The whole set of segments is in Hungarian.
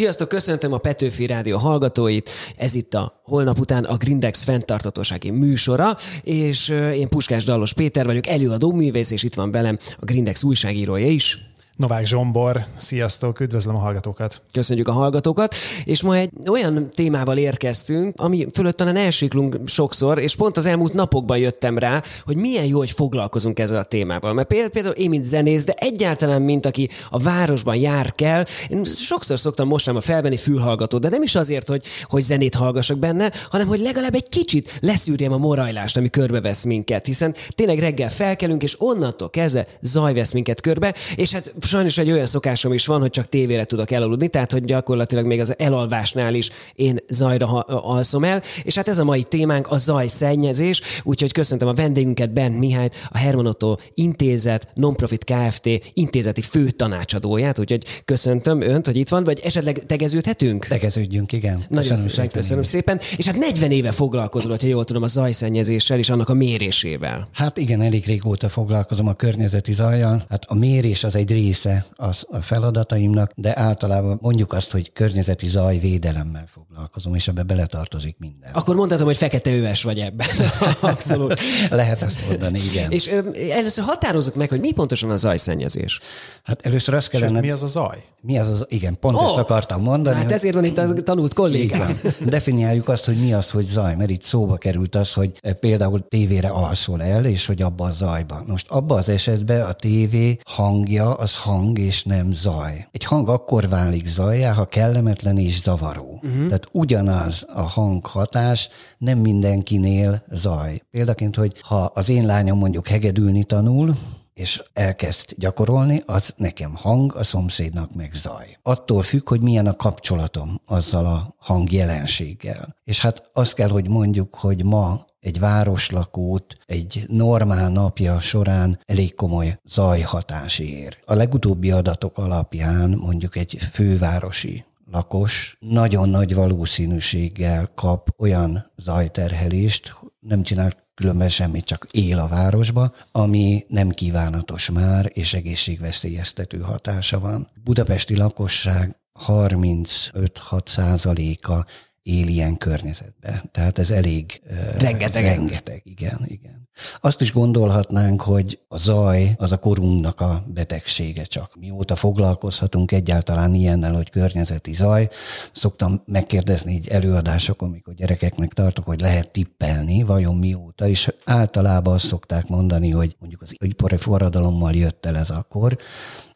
Sziasztok, köszöntöm a Petőfi Rádió hallgatóit. Ez itt a holnap után a Grindex fenntartatósági műsora, és én Puskás Dallos Péter vagyok, előadó művész, és itt van velem a Grindex újságírója is. Novák Zsombor, sziasztok, üdvözlöm a hallgatókat. Köszönjük a hallgatókat, és ma egy olyan témával érkeztünk, ami fölött talán elsiklunk sokszor, és pont az elmúlt napokban jöttem rá, hogy milyen jó, hogy foglalkozunk ezzel a témával. Mert például én, mint zenész, de egyáltalán, mint aki a városban jár kell, én sokszor szoktam mostanában felvenni fülhallgatót, de nem is azért, hogy, hogy zenét hallgassak benne, hanem hogy legalább egy kicsit leszűrjem a morajlást, ami körbevesz minket, hiszen tényleg reggel felkelünk, és onnantól kezdve zaj vesz minket körbe, és hát sajnos egy olyan szokásom is van, hogy csak tévére tudok elaludni, tehát hogy gyakorlatilag még az elalvásnál is én zajra alszom el. És hát ez a mai témánk a zajszennyezés, úgyhogy köszöntöm a vendégünket, Ben Mihályt, a Herman Otto Intézet, Nonprofit Kft. intézeti fő tanácsadóját, úgyhogy köszöntöm önt, hogy itt van, vagy esetleg tegeződhetünk? Tegeződjünk, igen. Nagyon köszönöm szépen, köszönöm szépen. És hát 40 éve foglalkozol, ha jól tudom, a zajszennyezéssel és annak a mérésével. Hát igen, elég régóta foglalkozom a környezeti zajjal. Hát a mérés az egy rész része az a feladataimnak, de általában mondjuk azt, hogy környezeti zajvédelemmel foglalkozom, és ebbe beletartozik minden. Akkor mondhatom, hogy fekete öves vagy ebben. Abszolút. Lehet ezt mondani, igen. És ö, először határozzuk meg, hogy mi pontosan a zajszennyezés. Hát először azt kellene... Sőt, mi az a zaj? Mi az az, igen, pont oh, ezt akartam mondani. Hát ezért van itt a tanult kollégám. Definiáljuk azt, hogy mi az, hogy zaj, mert itt szóba került az, hogy eh, például tévére alszol el, és hogy abba a zajba. Most abba az esetben a tévé hangja az hang és nem zaj. Egy hang akkor válik zajjá, ha kellemetlen és zavaró. Uh-huh. Tehát ugyanaz a hanghatás nem mindenkinél zaj. Példaként, hogy ha az én lányom mondjuk hegedülni tanul, és elkezd gyakorolni, az nekem hang, a szomszédnak meg zaj. Attól függ, hogy milyen a kapcsolatom azzal a hangjelenséggel. És hát azt kell, hogy mondjuk, hogy ma egy városlakót egy normál napja során elég komoly zajhatás ér. A legutóbbi adatok alapján mondjuk egy fővárosi lakos nagyon nagy valószínűséggel kap olyan zajterhelést, nem csinál különben semmit, csak él a városba, ami nem kívánatos már, és egészségveszélyeztető hatása van. Budapesti lakosság 35-6 százaléka él ilyen környezetben. Tehát ez elég... Rengeteg. Rengeteg, igen, igen. Azt is gondolhatnánk, hogy a zaj az a korunknak a betegsége csak. Mióta foglalkozhatunk egyáltalán ilyennel, hogy környezeti zaj, szoktam megkérdezni így előadásokon, amikor gyerekeknek tartok, hogy lehet tippelni, vajon mióta, és általában azt szokták mondani, hogy mondjuk az ipari forradalommal jött el ez akkor,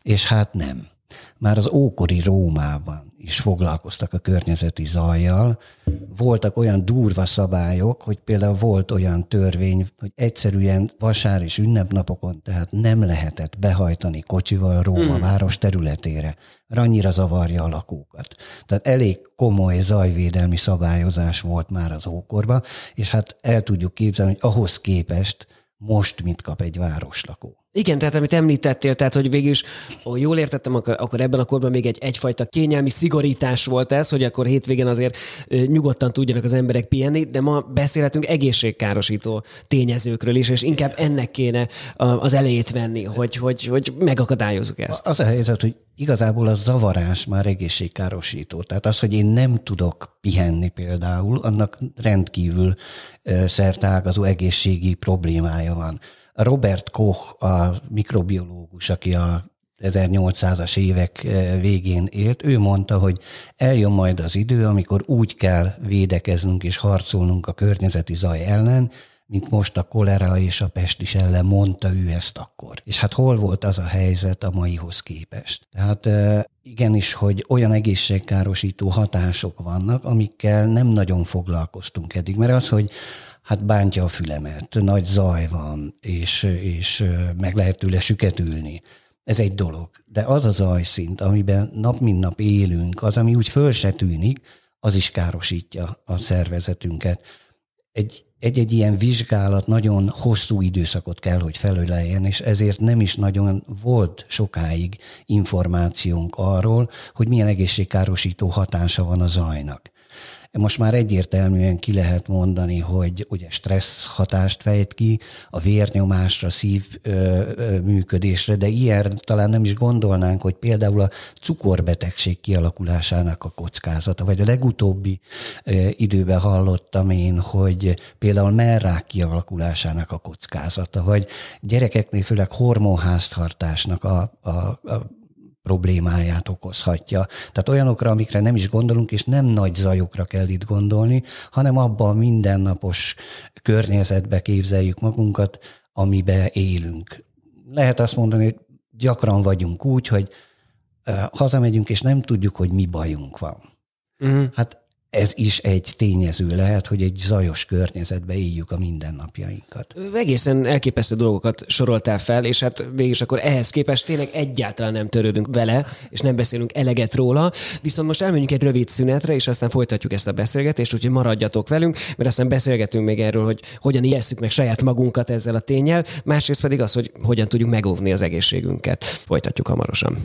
és hát nem. Már az ókori Rómában is foglalkoztak a környezeti zajjal. Voltak olyan durva szabályok, hogy például volt olyan törvény, hogy egyszerűen vasár és ünnepnapokon, tehát nem lehetett behajtani kocsival Róma hmm. város területére. Annyira zavarja a lakókat. Tehát elég komoly zajvédelmi szabályozás volt már az ókorban, és hát el tudjuk képzelni, hogy ahhoz képest most mit kap egy városlakó. Igen, tehát amit említettél, tehát hogy végül is, ha jól értettem, akkor, akkor ebben a korban még egy egyfajta kényelmi szigorítás volt ez, hogy akkor hétvégén azért nyugodtan tudjanak az emberek pihenni, de ma beszélhetünk egészségkárosító tényezőkről is, és inkább ennek kéne az elejét venni, hogy, hogy, hogy megakadályozzuk ezt. Az a helyzet, hogy igazából a zavarás már egészségkárosító. Tehát az, hogy én nem tudok pihenni például, annak rendkívül szertágazó egészségi problémája van. Robert Koch, a mikrobiológus, aki a 1800-as évek eh, végén élt, ő mondta, hogy eljön majd az idő, amikor úgy kell védekeznünk és harcolnunk a környezeti zaj ellen, mint most a kolera és a pest is ellen mondta ő ezt akkor. És hát hol volt az a helyzet a maihoz képest? Tehát eh, igenis, hogy olyan egészségkárosító hatások vannak, amikkel nem nagyon foglalkoztunk eddig. Mert az, hogy hát bántja a fülemet, nagy zaj van, és, és meg lehet tőle süketülni. Ez egy dolog. De az a zajszint, amiben nap mint nap élünk, az, ami úgy föl se tűnik, az is károsítja a szervezetünket. Egy, egy-egy ilyen vizsgálat nagyon hosszú időszakot kell, hogy felöleljen, és ezért nem is nagyon volt sokáig információnk arról, hogy milyen egészségkárosító hatása van a zajnak. Most már egyértelműen ki lehet mondani, hogy ugye stressz hatást fejt ki a vérnyomásra, szív működésre, de ilyen talán nem is gondolnánk, hogy például a cukorbetegség kialakulásának a kockázata, vagy a legutóbbi időben hallottam én, hogy például merrák kialakulásának a kockázata, vagy gyerekeknél főleg hormonháztartásnak a, a, a problémáját okozhatja. Tehát olyanokra, amikre nem is gondolunk, és nem nagy zajokra kell itt gondolni, hanem abban a mindennapos környezetbe képzeljük magunkat, amiben élünk. Lehet azt mondani, hogy gyakran vagyunk úgy, hogy hazamegyünk, és nem tudjuk, hogy mi bajunk van. Uh-huh. Hát ez is egy tényező lehet, hogy egy zajos környezetbe éljük a mindennapjainkat. Egészen elképesztő dolgokat soroltál fel, és hát végig akkor ehhez képest tényleg egyáltalán nem törődünk vele, és nem beszélünk eleget róla. Viszont most elmegyünk egy rövid szünetre, és aztán folytatjuk ezt a beszélgetést, úgyhogy maradjatok velünk, mert aztán beszélgetünk még erről, hogy hogyan ijesszük meg saját magunkat ezzel a tényel, másrészt pedig az, hogy hogyan tudjuk megóvni az egészségünket. Folytatjuk hamarosan.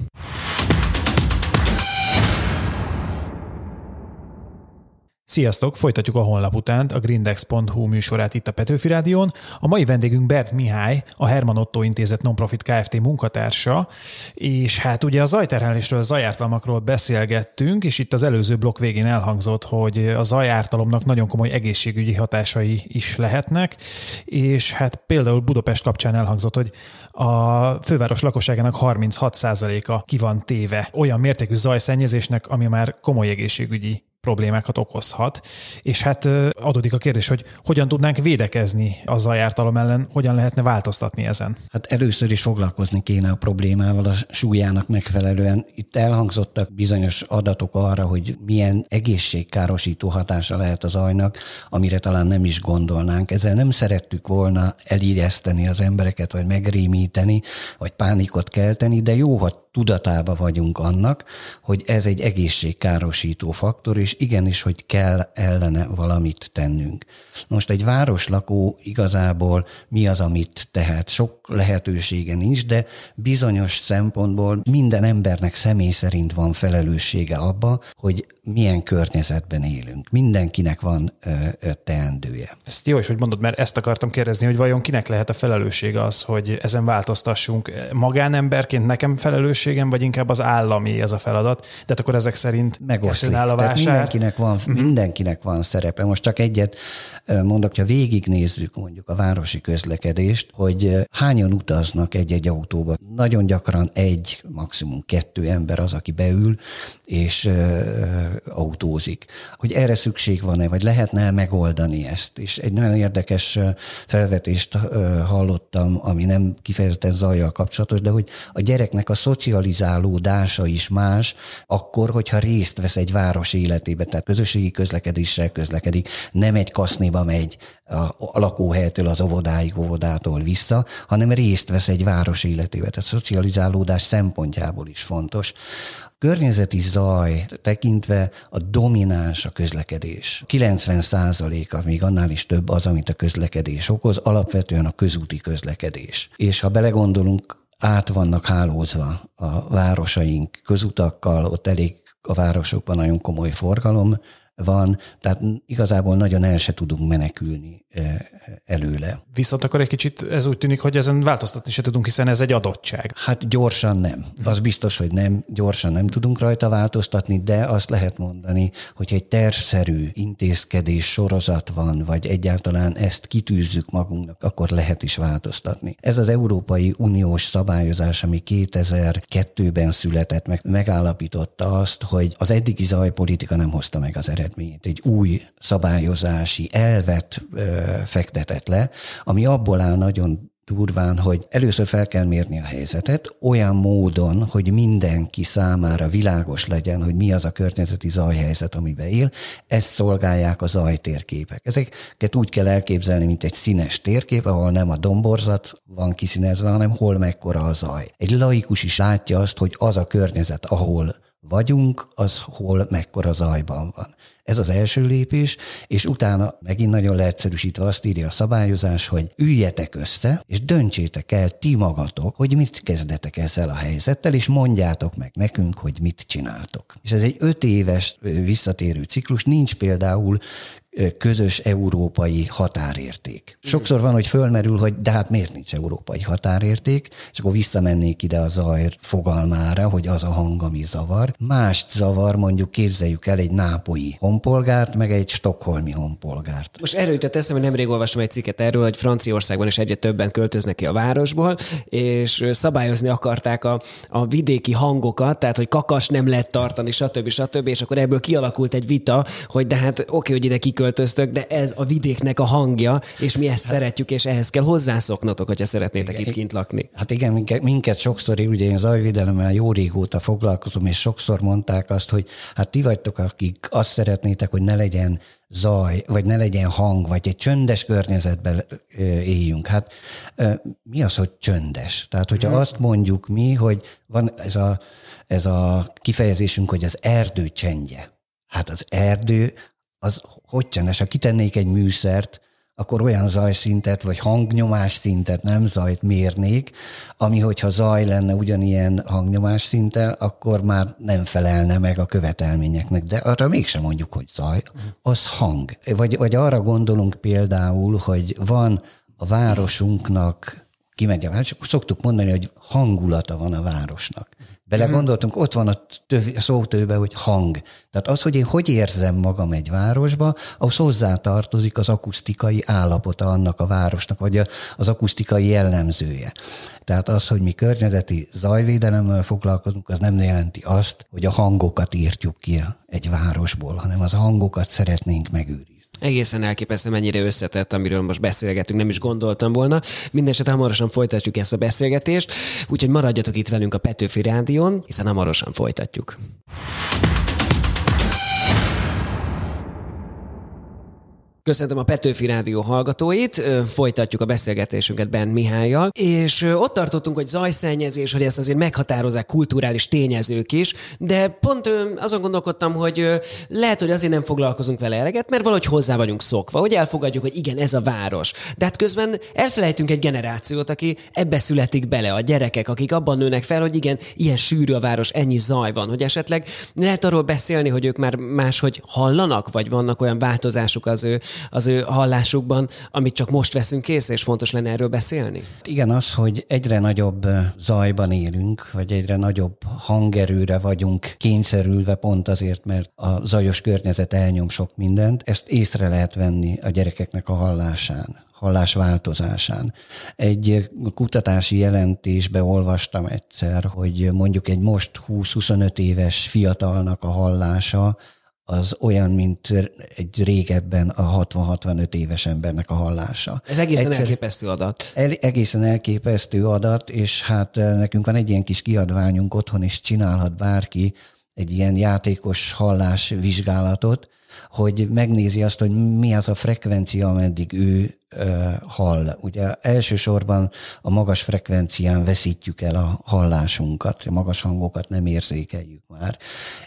Sziasztok! Folytatjuk a honlap utánt a grindex.hu műsorát itt a Petőfi Rádión. A mai vendégünk Bert Mihály, a Herman Otto Intézet Nonprofit Kft. munkatársa, és hát ugye a zajterhelésről, a zajártalmakról beszélgettünk, és itt az előző blokk végén elhangzott, hogy a zajártalomnak nagyon komoly egészségügyi hatásai is lehetnek, és hát például Budapest kapcsán elhangzott, hogy a főváros lakosságának 36%-a ki van téve olyan mértékű zajszennyezésnek, ami már komoly egészségügyi problémákat okozhat. És hát adódik a kérdés, hogy hogyan tudnánk védekezni a zajártalom ellen, hogyan lehetne változtatni ezen? Hát először is foglalkozni kéne a problémával a súlyának megfelelően. Itt elhangzottak bizonyos adatok arra, hogy milyen egészségkárosító hatása lehet az zajnak, amire talán nem is gondolnánk. Ezzel nem szerettük volna elíreszteni az embereket, vagy megrémíteni, vagy pánikot kelteni, de jó, ha tudatába vagyunk annak, hogy ez egy egészségkárosító faktor, és igenis, hogy kell ellene valamit tennünk. Most egy városlakó igazából mi az, amit tehet? Sok lehetősége nincs, de bizonyos szempontból minden embernek személy szerint van felelőssége abba, hogy milyen környezetben élünk. Mindenkinek van ö, ö, teendője. Ezt jó is, hogy mondod, mert ezt akartam kérdezni, hogy vajon kinek lehet a felelőssége az, hogy ezen változtassunk. Magánemberként nekem felelősségem, vagy inkább az állami ez a feladat? De hát akkor ezek szerint megoszlik. A vásár. Tehát mindenkinek van, uh-huh. mindenkinek van szerepe. Most csak egyet mondok, ha végignézzük mondjuk a városi közlekedést, hogy hányan utaznak egy-egy autóba. Nagyon gyakran egy, maximum kettő ember az, aki beül, és autózik. Hogy erre szükség van-e, vagy lehetne megoldani ezt. És egy nagyon érdekes felvetést hallottam, ami nem kifejezetten zajjal kapcsolatos, de hogy a gyereknek a szocializálódása is más, akkor, hogyha részt vesz egy város életébe, tehát közösségi közlekedéssel közlekedik, nem egy kaszniba megy a lakóhelytől az óvodáig, óvodától vissza, hanem részt vesz egy város életébe. Tehát szocializálódás szempontjából is fontos környezeti zaj tekintve a domináns a közlekedés. 90 a még annál is több az, amit a közlekedés okoz, alapvetően a közúti közlekedés. És ha belegondolunk, át vannak hálózva a városaink közutakkal, ott elég a városokban nagyon komoly forgalom van, tehát igazából nagyon el se tudunk menekülni előle. Viszont akkor egy kicsit ez úgy tűnik, hogy ezen változtatni se tudunk, hiszen ez egy adottság. Hát gyorsan nem. Az biztos, hogy nem, gyorsan nem tudunk rajta változtatni, de azt lehet mondani, hogy egy tervszerű intézkedés sorozat van, vagy egyáltalán ezt kitűzzük magunknak, akkor lehet is változtatni. Ez az Európai Uniós szabályozás, ami 2002-ben született, meg megállapította azt, hogy az eddigi zajpolitika nem hozta meg az eredményét. Egy új szabályozási elvet fektetett le, ami abból áll nagyon durván, hogy először fel kell mérni a helyzetet olyan módon, hogy mindenki számára világos legyen, hogy mi az a környezeti zajhelyzet, amiben él. Ezt szolgálják a zajtérképek. Ezeket úgy kell elképzelni, mint egy színes térkép, ahol nem a domborzat van kiszínezve, hanem hol mekkora a zaj. Egy laikus is látja azt, hogy az a környezet, ahol vagyunk, az hol mekkora zajban van. Ez az első lépés, és utána megint nagyon leegyszerűsítve azt írja a szabályozás, hogy üljetek össze, és döntsétek el ti magatok, hogy mit kezdetek ezzel a helyzettel, és mondjátok meg nekünk, hogy mit csináltok. És ez egy öt éves visszatérő ciklus, nincs például közös európai határérték. Sokszor van, hogy fölmerül, hogy de hát miért nincs európai határérték, és akkor visszamennék ide a zaj fogalmára, hogy az a hang, ami zavar. Mást zavar, mondjuk képzeljük el egy nápolyi honpolgárt, meg egy stokholmi honpolgárt. Most erről jutott eszembe, hogy nemrég olvastam egy cikket erről, hogy Franciaországban is egyre többen költöznek ki a városból, és szabályozni akarták a, a vidéki hangokat, tehát hogy kakas nem lehet tartani, stb. stb. És akkor ebből kialakult egy vita, hogy de hát oké, hogy ide kiköltöznek, költöztök, de ez a vidéknek a hangja, és mi ezt hát, szeretjük, és ehhez kell hozzászoknotok, hogyha szeretnétek igen, itt kint lakni. Hát igen, minket, minket sokszor, ugye én zajvédelemmel jó régóta foglalkozom, és sokszor mondták azt, hogy hát ti vagytok, akik azt szeretnétek, hogy ne legyen zaj, vagy ne legyen hang, vagy egy csöndes környezetben éljünk. Hát mi az, hogy csöndes? Tehát, hogyha hmm. azt mondjuk mi, hogy van ez a, ez a kifejezésünk, hogy az erdő csendje. Hát az erdő az hogy csenes, ha kitennék egy műszert, akkor olyan zajszintet, vagy hangnyomás szintet, nem zajt mérnék, ami hogyha zaj lenne ugyanilyen hangnyomás szinttel, akkor már nem felelne meg a követelményeknek. De arra mégsem mondjuk, hogy zaj, az hang. Vagy, vagy arra gondolunk például, hogy van a városunknak, kimegy a város, szoktuk mondani, hogy hangulata van a városnak. Bele gondoltunk, ott van a, töv, a szótőbe, hogy hang. Tehát az, hogy én hogy érzem magam egy városba, ahhoz hozzá tartozik az akusztikai állapota annak a városnak, vagy az akusztikai jellemzője. Tehát az, hogy mi környezeti zajvédelemmel foglalkozunk, az nem jelenti azt, hogy a hangokat írtjuk ki egy városból, hanem az hangokat szeretnénk megőrizni. Egészen elképesztő, mennyire összetett, amiről most beszélgetünk, nem is gondoltam volna. Mindenesetre hamarosan folytatjuk ezt a beszélgetést, úgyhogy maradjatok itt velünk a Petőfi Rádión, hiszen hamarosan folytatjuk. Köszöntöm a Petőfi Rádió hallgatóit, folytatjuk a beszélgetésünket Ben Mihályjal, és ott tartottunk, hogy zajszennyezés, hogy ezt azért meghatározzák kulturális tényezők is, de pont azon gondolkodtam, hogy lehet, hogy azért nem foglalkozunk vele eleget, mert valahogy hozzá vagyunk szokva, hogy elfogadjuk, hogy igen, ez a város. De hát közben elfelejtünk egy generációt, aki ebbe születik bele, a gyerekek, akik abban nőnek fel, hogy igen, ilyen sűrű a város, ennyi zaj van, hogy esetleg lehet arról beszélni, hogy ők már máshogy hallanak, vagy vannak olyan változásuk az ő az ő hallásukban, amit csak most veszünk kész, és fontos lenne erről beszélni? Igen, az, hogy egyre nagyobb zajban élünk, vagy egyre nagyobb hangerőre vagyunk kényszerülve pont azért, mert a zajos környezet elnyom sok mindent, ezt észre lehet venni a gyerekeknek a hallásán hallás változásán. Egy kutatási jelentésbe olvastam egyszer, hogy mondjuk egy most 20-25 éves fiatalnak a hallása az olyan, mint egy régebben a 60-65 éves embernek a hallása. Ez egészen Egyszer, elképesztő adat. El, egészen elképesztő adat, és hát eh, nekünk van egy ilyen kis kiadványunk otthon, és csinálhat bárki egy ilyen játékos hallás vizsgálatot, hogy megnézi azt, hogy mi az a frekvencia, ameddig ő hall. Ugye elsősorban a magas frekvencián veszítjük el a hallásunkat, a magas hangokat nem érzékeljük már,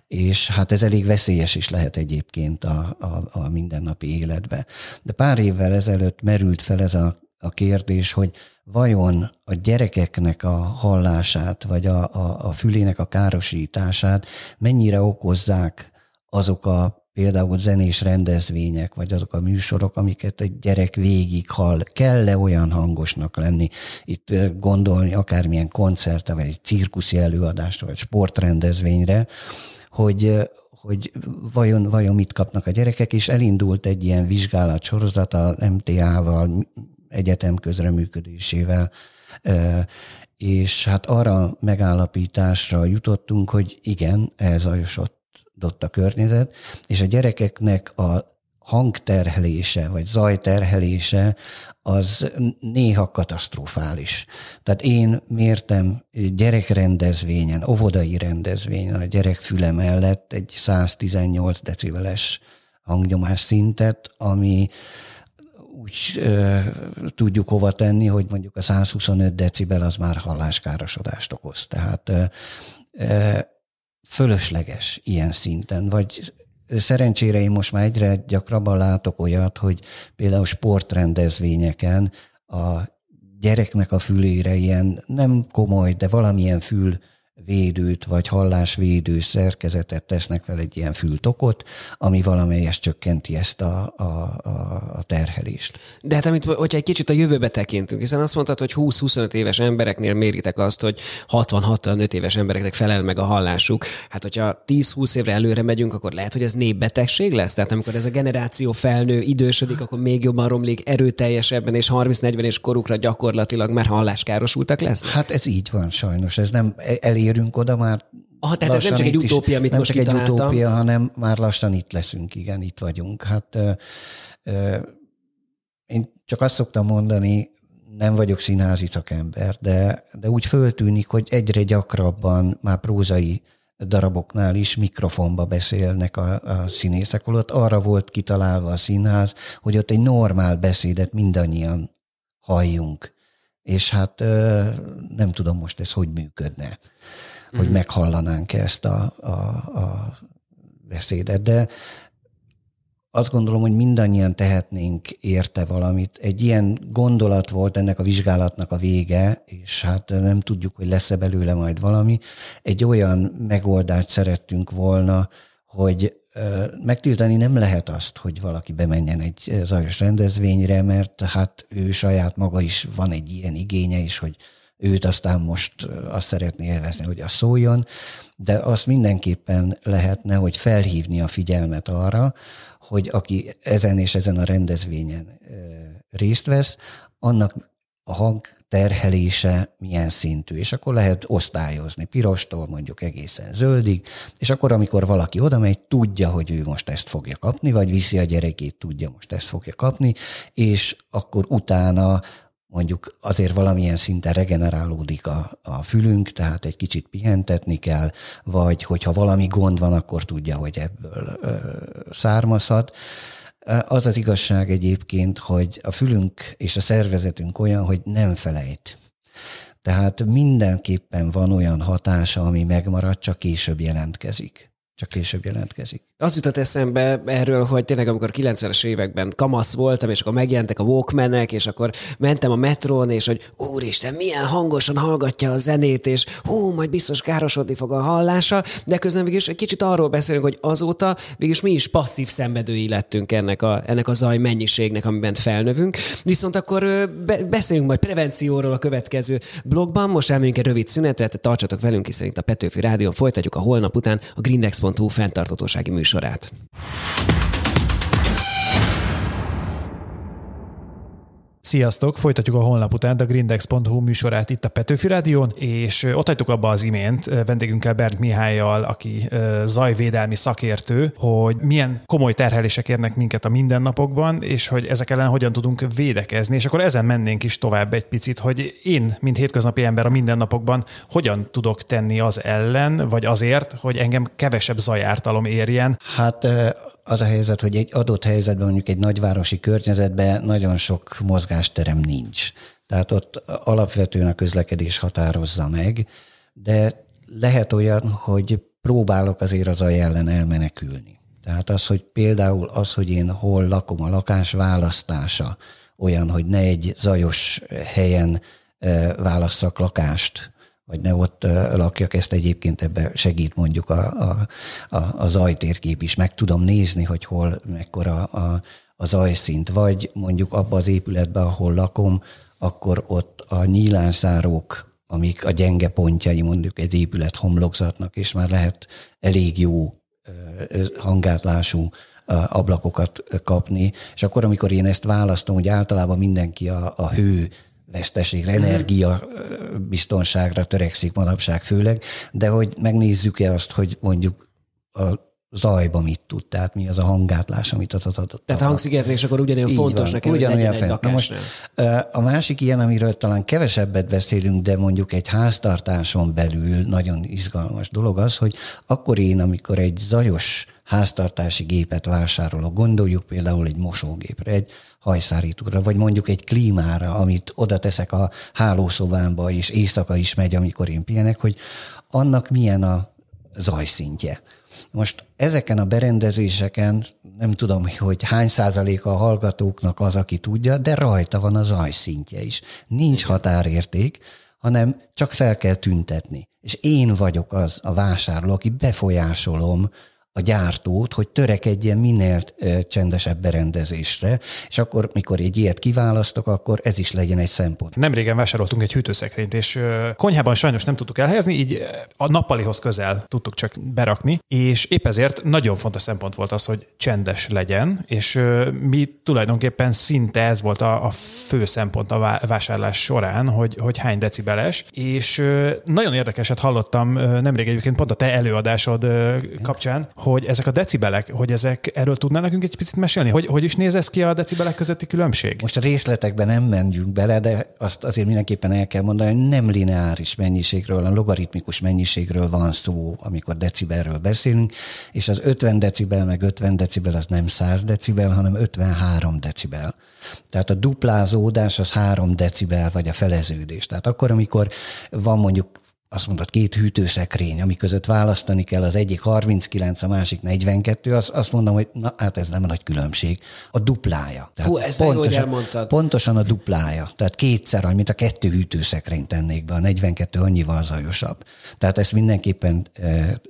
és hát ez elég veszélyes is lehet egyébként a, a, a mindennapi életbe. De pár évvel ezelőtt merült fel ez a, a kérdés, hogy vajon a gyerekeknek a hallását, vagy a, a, a fülének a károsítását mennyire okozzák azok a például zenés rendezvények, vagy azok a műsorok, amiket egy gyerek végig hall, kell-e olyan hangosnak lenni, itt gondolni akármilyen koncertre, vagy egy cirkuszi előadásra, vagy sportrendezvényre, hogy, hogy vajon, vajon mit kapnak a gyerekek, és elindult egy ilyen vizsgálat sorozat a MTA-val, egyetem közreműködésével, és hát arra megállapításra jutottunk, hogy igen, elzajosott a környezet, és a gyerekeknek a hangterhelése, vagy zajterhelése az néha katasztrofális. Tehát én mértem gyerekrendezvényen, óvodai rendezvényen a gyerek füle mellett egy 118 decibeles hangnyomás szintet, ami úgy ö, tudjuk hova tenni, hogy mondjuk a 125 decibel az már halláskárosodást okoz. Tehát ö, fölösleges ilyen szinten, vagy szerencsére én most már egyre gyakrabban látok olyat, hogy például sportrendezvényeken a gyereknek a fülére ilyen nem komoly, de valamilyen fül védőt vagy hallásvédő szerkezetet tesznek fel egy ilyen fültokot, ami valamelyes csökkenti ezt a, a, a, a terhelést. De hát amit, hogyha egy kicsit a jövőbe tekintünk, hiszen azt mondtad, hogy 20-25 éves embereknél méritek azt, hogy 60-65 éves embereknek felel meg a hallásuk. Hát hogyha 10-20 évre előre megyünk, akkor lehet, hogy ez népbetegség lesz? Tehát amikor ez a generáció felnő, idősödik, akkor még jobban romlik, erőteljesebben, és 30-40 és korukra gyakorlatilag már halláskárosultak lesz? Hát ez így van sajnos. Ez nem elér érünk oda már. Aha, tehát ez nem csak egy utópia, amit nem most csak egy utópia, hanem már lassan itt leszünk, igen, itt vagyunk. Hát ö, ö, én csak azt szoktam mondani, nem vagyok színházi szakember, de, de úgy föltűnik, hogy egyre gyakrabban már prózai daraboknál is mikrofonba beszélnek a, a színészek, holott arra volt kitalálva a színház, hogy ott egy normál beszédet mindannyian halljunk. És hát nem tudom most ez hogy működne hogy mm. meghallanánk ezt a, a, a beszédet. De azt gondolom, hogy mindannyian tehetnénk érte valamit. Egy ilyen gondolat volt ennek a vizsgálatnak a vége, és hát nem tudjuk, hogy lesz-e belőle majd valami. Egy olyan megoldást szerettünk volna, hogy megtiltani nem lehet azt, hogy valaki bemenjen egy zajos rendezvényre, mert hát ő saját maga is van egy ilyen igénye is, hogy őt aztán most azt szeretné élvezni, hogy a szóljon, de azt mindenképpen lehetne, hogy felhívni a figyelmet arra, hogy aki ezen és ezen a rendezvényen részt vesz, annak a hang terhelése milyen szintű, és akkor lehet osztályozni pirostól mondjuk egészen zöldig, és akkor, amikor valaki oda megy, tudja, hogy ő most ezt fogja kapni, vagy viszi a gyerekét, tudja, most ezt fogja kapni, és akkor utána mondjuk azért valamilyen szinten regenerálódik a, a fülünk, tehát egy kicsit pihentetni kell, vagy hogyha valami gond van, akkor tudja, hogy ebből ö, származhat. Az az igazság egyébként, hogy a fülünk és a szervezetünk olyan, hogy nem felejt. Tehát mindenképpen van olyan hatása, ami megmarad, csak később jelentkezik csak később jelentkezik. Az jutott eszembe erről, hogy tényleg amikor 90-es években kamasz voltam, és akkor megjelentek a walkmanek, és akkor mentem a metrón, és hogy úristen, milyen hangosan hallgatja a zenét, és hú, majd biztos károsodni fog a hallása, de közben végül egy kicsit arról beszélünk, hogy azóta végül mi is passzív szenvedői lettünk ennek a, ennek a zaj mennyiségnek, amiben felnövünk. Viszont akkor be, beszéljünk majd prevencióról a következő blogban. Most elmegyünk egy rövid szünetre, tartsatok velünk, hiszen itt a Petőfi Rádió folytatjuk a holnap után a Grindex Grindex.hu fenntartatósági műsorát. Sziasztok! Folytatjuk a honlap után a grindex.hu műsorát itt a Petőfi Rádión, és ott hagytuk abba az imént vendégünkkel Bernd Mihályjal, aki zajvédelmi szakértő, hogy milyen komoly terhelések érnek minket a mindennapokban, és hogy ezek ellen hogyan tudunk védekezni, és akkor ezen mennénk is tovább egy picit, hogy én, mint hétköznapi ember a mindennapokban hogyan tudok tenni az ellen, vagy azért, hogy engem kevesebb zajártalom érjen. Hát az a helyzet, hogy egy adott helyzetben, mondjuk egy nagyvárosi környezetben nagyon sok mozgásterem nincs. Tehát ott alapvetően a közlekedés határozza meg, de lehet olyan, hogy próbálok azért az ellen elmenekülni. Tehát az, hogy például az, hogy én hol lakom, a lakás választása olyan, hogy ne egy zajos helyen válasszak lakást, vagy ne ott lakjak, ezt egyébként ebbe segít mondjuk a, a, a, a zajtérkép is. Meg tudom nézni, hogy hol mekkora a, a zajszint, vagy mondjuk abba az épületbe, ahol lakom, akkor ott a nyílánszárók, amik a gyenge pontjai mondjuk egy épület homlokzatnak, és már lehet elég jó hangátlású ablakokat kapni, és akkor, amikor én ezt választom, hogy általában mindenki a, a hő veszteségre, energia biztonságra törekszik manapság főleg, de hogy megnézzük-e azt, hogy mondjuk a zajba mit tud, tehát mi az a hangátlás, amit az adott. Tehát a hangszigetlés akkor ugyanolyan Így fontos van, nekem, ugyanolyan hogy egy most, A másik ilyen, amiről talán kevesebbet beszélünk, de mondjuk egy háztartáson belül nagyon izgalmas dolog az, hogy akkor én, amikor egy zajos háztartási gépet vásárolok, gondoljuk például egy mosógépre, egy hajszárítóra, vagy mondjuk egy klímára, amit oda teszek a hálószobámba, és éjszaka is megy, amikor én pihenek, hogy annak milyen a zajszintje. Most ezeken a berendezéseken nem tudom, hogy hány százaléka a hallgatóknak az, aki tudja, de rajta van a zajszintje is. Nincs határérték, hanem csak fel kell tüntetni. És én vagyok az a vásárló, aki befolyásolom a gyártót, hogy törekedjen minél csendesebb berendezésre, és akkor, mikor egy ilyet kiválasztok, akkor ez is legyen egy szempont. Nemrégen vásároltunk egy hűtőszekrényt, és konyhában sajnos nem tudtuk elhelyezni, így a nappalihoz közel tudtuk csak berakni, és épp ezért nagyon fontos szempont volt az, hogy csendes legyen, és mi tulajdonképpen szinte ez volt a, a fő szempont a vásárlás során, hogy, hogy hány decibeles, és nagyon érdekeset hallottam nemrég egyébként pont a te előadásod kapcsán, hogy ezek a decibelek, hogy ezek erről tudná nekünk egy picit mesélni? Hogy, hogy is néz ez ki a decibelek közötti különbség? Most a részletekben nem menjünk bele, de azt azért mindenképpen el kell mondani, hogy nem lineáris mennyiségről, a logaritmikus mennyiségről van szó, amikor decibelről beszélünk, és az 50 decibel meg 50 decibel az nem 100 decibel, hanem 53 decibel. Tehát a duplázódás az 3 decibel, vagy a feleződés. Tehát akkor, amikor van mondjuk azt mondod, két hűtőszekrény, ami között választani kell, az egyik 39, a másik 42, az, azt mondom, hogy na, hát ez nem nagy különbség. A duplája. Tehát Hú, ezt pontosan, pontosan a duplája. Tehát kétszer, mint a kettő hűtőszekrény tennék be, a 42 annyival zajosabb. Tehát ezt mindenképpen e, e,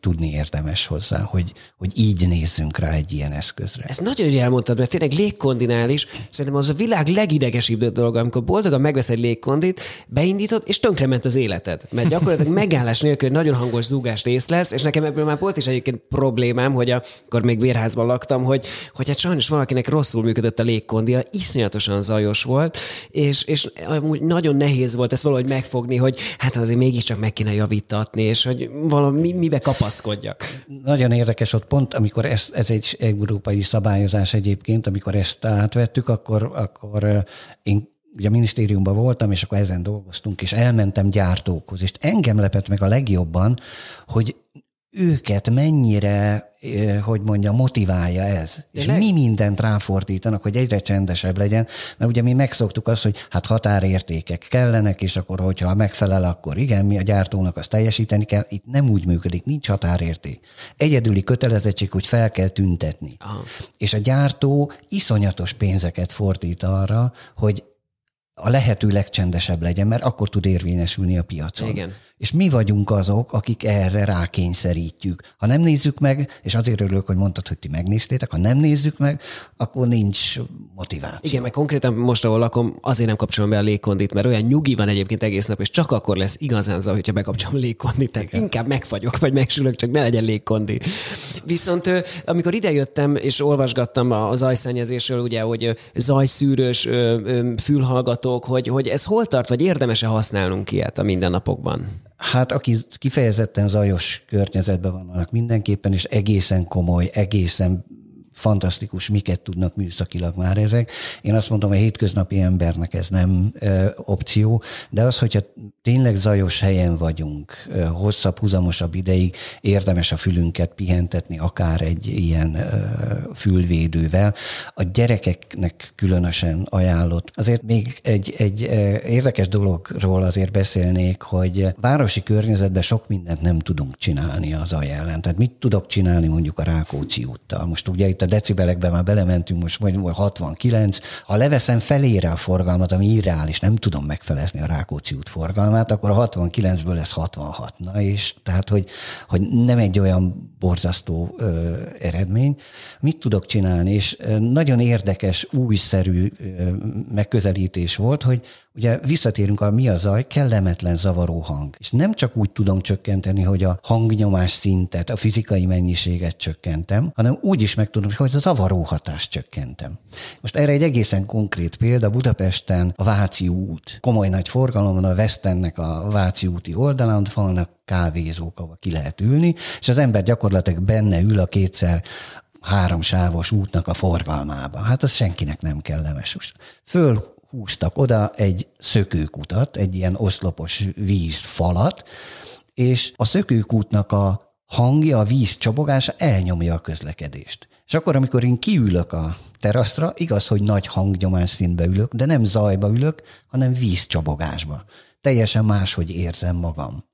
tudni érdemes hozzá, hogy, hogy így nézzünk rá egy ilyen eszközre. Ez nagyon jól elmondtad, mert tényleg légkondinál szerintem az a világ legidegesebb dolga, amikor boldogan megvesz egy légkondit, beindítod, és tönkrement az életed. Mert gyakorlatilag megállás nélkül nagyon hangos zúgást lesz, és nekem ebből már volt is egyébként problémám, hogy akkor még bérházban laktam, hogy, hogy hát sajnos valakinek rosszul működött a légkondia, iszonyatosan zajos volt, és, és amúgy nagyon nehéz volt ezt valahogy megfogni, hogy hát azért mégiscsak meg kéne javítatni, és hogy valami mibe kapaszkodjak. Nagyon érdekes ott pont, amikor ez, ez egy európai szabályozás egyébként, amikor ezt átvettük, akkor, akkor én ugye a minisztériumban voltam, és akkor ezen dolgoztunk, és elmentem gyártókhoz, és engem lepett meg a legjobban, hogy őket mennyire, hogy mondja, motiválja ez. Tényleg? És mi mindent ráfordítanak, hogy egyre csendesebb legyen, mert ugye mi megszoktuk azt, hogy hát határértékek kellenek, és akkor, hogyha megfelel, akkor igen, mi a gyártónak azt teljesíteni kell. Itt nem úgy működik, nincs határérték. Egyedüli kötelezettség, hogy fel kell tüntetni. Aha. És a gyártó iszonyatos pénzeket fordít arra, hogy a lehető legcsendesebb legyen, mert akkor tud érvényesülni a piacon. Igen. És mi vagyunk azok, akik erre rákényszerítjük. Ha nem nézzük meg, és azért örülök, hogy mondtad, hogy ti megnéztétek, ha nem nézzük meg, akkor nincs motiváció. Igen, meg konkrétan most, ahol lakom, azért nem kapcsolom be a légkondit, mert olyan nyugi van egyébként egész nap, és csak akkor lesz igazán zavar, hogyha bekapcsolom a légkondit. Tehát Igen. inkább megfagyok, vagy megsülök, csak ne legyen légkondi. Viszont amikor idejöttem, és olvasgattam a zajszennyezésről, ugye, hogy zajszűrős fülhallgatók, hogy, hogy ez hol tart, vagy érdemes-e használnunk ilyet a mindennapokban? Hát aki kifejezetten zajos környezetben vannak mindenképpen, és egészen komoly, egészen fantasztikus, miket tudnak műszakilag már ezek. Én azt mondom, a hétköznapi embernek ez nem e, opció, de az, hogyha tényleg zajos helyen vagyunk, e, hosszabb, húzamosabb ideig érdemes a fülünket pihentetni, akár egy ilyen e, fülvédővel. A gyerekeknek különösen ajánlott. Azért még egy, egy e, érdekes dologról azért beszélnék, hogy városi környezetben sok mindent nem tudunk csinálni az zaj ellen. Tehát mit tudok csinálni mondjuk a Rákóczi úttal? Most ugye itt a decibelekbe már belementünk, most vagy 69. Ha leveszem felére a forgalmat, ami irreális, nem tudom megfelezni a Rákóczi út forgalmát, akkor a 69-ből lesz 66. Na és tehát, hogy, hogy nem egy olyan borzasztó ö, eredmény. Mit tudok csinálni? És nagyon érdekes, újszerű ö, megközelítés volt, hogy Ugye visszatérünk a mi a zaj, kellemetlen zavaró hang. És nem csak úgy tudom csökkenteni, hogy a hangnyomás szintet, a fizikai mennyiséget csökkentem, hanem úgy is meg tudom, hogy a zavaró hatást csökkentem. Most erre egy egészen konkrét példa, Budapesten a Váci út. Komoly nagy forgalom van a Westennek a Váci úti oldalán, vannak kávézók, ahol ki lehet ülni, és az ember gyakorlatilag benne ül a kétszer háromsávos útnak a forgalmába. Hát az senkinek nem kellemes. Föl húztak oda egy szökőkutat, egy ilyen oszlopos vízfalat, és a szökőkútnak a hangja, a víz csobogása elnyomja a közlekedést. És akkor, amikor én kiülök a teraszra, igaz, hogy nagy hangnyomás színbe ülök, de nem zajba ülök, hanem vízcsobogásba. Teljesen máshogy érzem magam.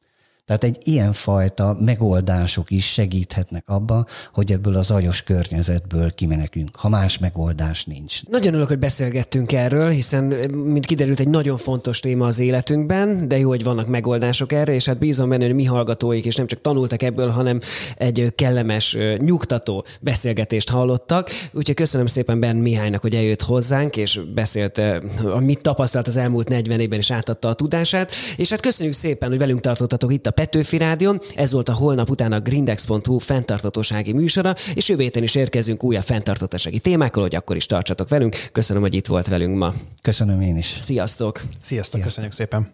Tehát egy ilyen fajta megoldások is segíthetnek abba, hogy ebből az zajos környezetből kimenekünk, ha más megoldás nincs. Nagyon örülök, hogy beszélgettünk erről, hiszen, mint kiderült, egy nagyon fontos téma az életünkben, de jó, hogy vannak megoldások erre, és hát bízom benne, hogy mi hallgatóik is nem csak tanultak ebből, hanem egy kellemes, nyugtató beszélgetést hallottak. Úgyhogy köszönöm szépen Ben Mihálynak, hogy eljött hozzánk, és beszélt, amit tapasztalt az elmúlt 40 évben, és átadta a tudását. És hát köszönjük szépen, hogy velünk tartottatok itt a Petőfi Rádion. Ez volt a holnap után a grindex.hu fenntartatósági műsora, és jövő héten is érkezünk újabb fenntartatósági témákkal, hogy akkor is tartsatok velünk. Köszönöm, hogy itt volt velünk ma. Köszönöm én is. Sziasztok! Sziasztok, Sziasztok. köszönjük szépen!